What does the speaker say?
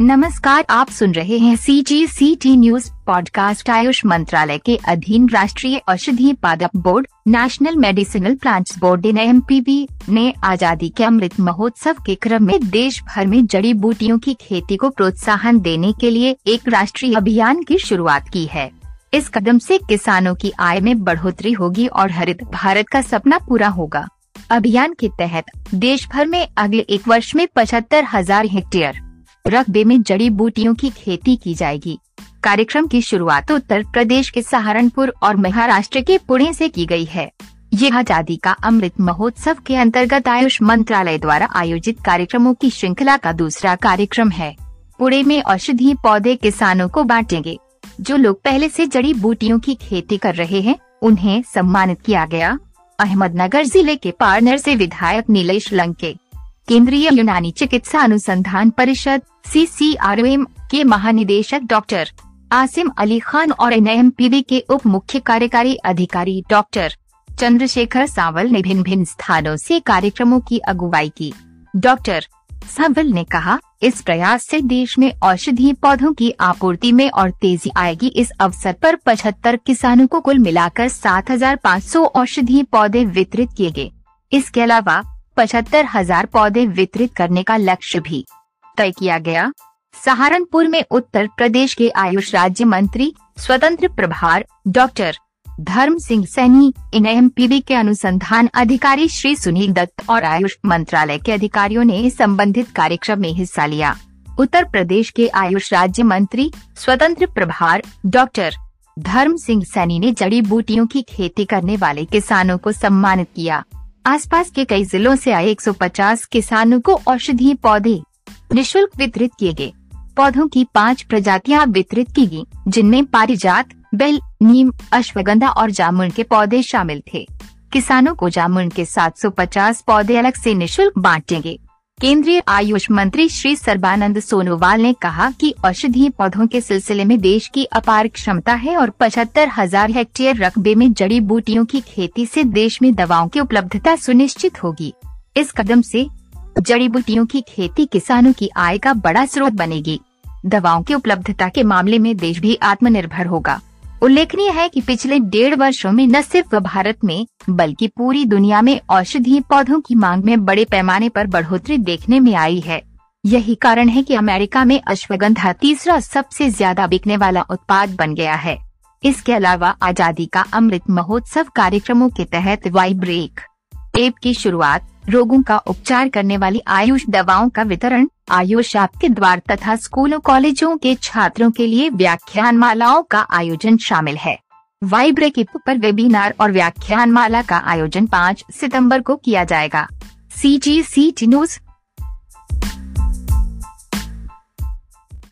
नमस्कार, आप सुन रहे हैं C G C T news podcast Ayush मंत्रालय के अधीन राष्ट्रीय औषधि पादप board national medicinal plants board NMPB ने आज़ादी के अमृत महोत्सव के क्रम में देश भर में जड़ी बूटियों की खेती को प्रोत्साहन देने के लिए एक राष्ट्रीय अभियान की शुरुआत की है। इस कदम से किसानों की आय में बढ़ोतरी होगी और हरित भारत का सपना पूरा होगा। अभियान के तहत देश भर में अगले एक वर्ष में पचहत्तर हज़ार हेक्टेयर रकबे में जड़ी बूटियों की खेती की जाएगी। कार्यक्रम की शुरुआत उत्तर प्रदेश के सहारनपुर और महाराष्ट्र के पुणे से की गई है। यह आज़ादी का अमृत महोत्सव के अंतर्गत आयुष मंत्रालय द्वारा आयोजित कार्यक्रमों की श्रृंखला का दूसरा कार्यक्रम है। पुणे में औषधि पौधे किसानों को बांटेंगे। जो लोग पहले से जड़ी बूटियों की खेती कर रहे हैं, उन्हें सम्मानित किया गया। अहमदनगर ज़िले के पार्नर से विधायक नीलेश लंके। केंद्रीय यूनानी चिकित्सा अनुसंधान परिषद सी सी आर एम के महानिदेशक डॉक्टर आसिम अली खान और एन के उप मुख्य कार्यकारी अधिकारी डॉक्टर चंद्रशेखर सावल ने भिन्न भिन्न स्थानों से कार्यक्रमों की अगुवाई की। डॉक्टर सावल ने कहा इस प्रयास से देश में औषधीय पौधों की आपूर्ति में और तेज़ी आएगी। इस अवसर पर 75 किसानों को कुल मिलाकर 7,500 औषधीय पौधे वितरित किए गए। इसके अलावा पचहत्तर हज़ार पौधे वितरित करने का लक्ष्य भी तय किया गया। सहारनपुर में उत्तर प्रदेश के आयुष राज्य मंत्री स्वतंत्र प्रभार डॉक्टर धर्म सिंह सैनी इन के अनुसंधान अधिकारी श्री सुनील दत्त और आयुष मंत्रालय के अधिकारियों ने संबंधित कार्यक्रम में हिस्सा लिया। उत्तर प्रदेश के आयुष राज्य मंत्री स्वतंत्र प्रभार डॉक्टर धर्म सिंह सैनी ने जड़ी बूटियों की खेती करने वाले किसानों को सम्मानित किया। आसपास के कई जिलों से आए 150 किसानों को औषधीय पौधे निशुल्क वितरित किए गए। पौधों की पाँच प्रजातियाँ वितरित की गई जिनमें पारिजात, बेल, नीम, अश्वगंधा और जामुन के पौधे शामिल थे। किसानों को जामुन के 750 पौधे अलग से निशुल्क बांटेंगे केंद्रीय आयुष मंत्री श्री सर्बानंद सोनोवाल ने कहा कि औषधीय पौधों के सिलसिले में देश की अपार क्षमता है और पचहत्तर हज़ार हेक्टेयर रकबे में जड़ी बूटियों की खेती से देश में दवाओं की उपलब्धता सुनिश्चित होगी। इस कदम से जड़ी बूटियों की खेती किसानों की आय का बड़ा स्रोत बनेगी। दवाओं की उपलब्धता के मामले में देश भी आत्मनिर्भर होगा। उल्लेखनीय है कि पिछले डेढ़ वर्षों में न सिर्फ़ भारत में, बल्कि पूरी दुनिया में औषधीय पौधों की मांग में बड़े पैमाने पर बढ़ोतरी देखने में आई है। यही कारण है कि अमेरिका में अश्वगंधा तीसरा सबसे ज़्यादा बिकने वाला उत्पाद बन गया है। इसके अलावा आज़ादी का अमृत महोत्सव कार्यक्रमों के तहत वाई ब्रेक एप की शुरुआत रोगों का उपचार करने वाली आयुष दवाओं का वितरण, आयुष आपके द्वार तथा स्कूलों, कॉलेजों के छात्रों के लिए व्याख्यान मालाओं का आयोजन शामिल है। वाइब्रेक पर वेबिनार और व्याख्यान माला का आयोजन 5 सितंबर को किया जाएगा। सी जी सी टी न्यूज़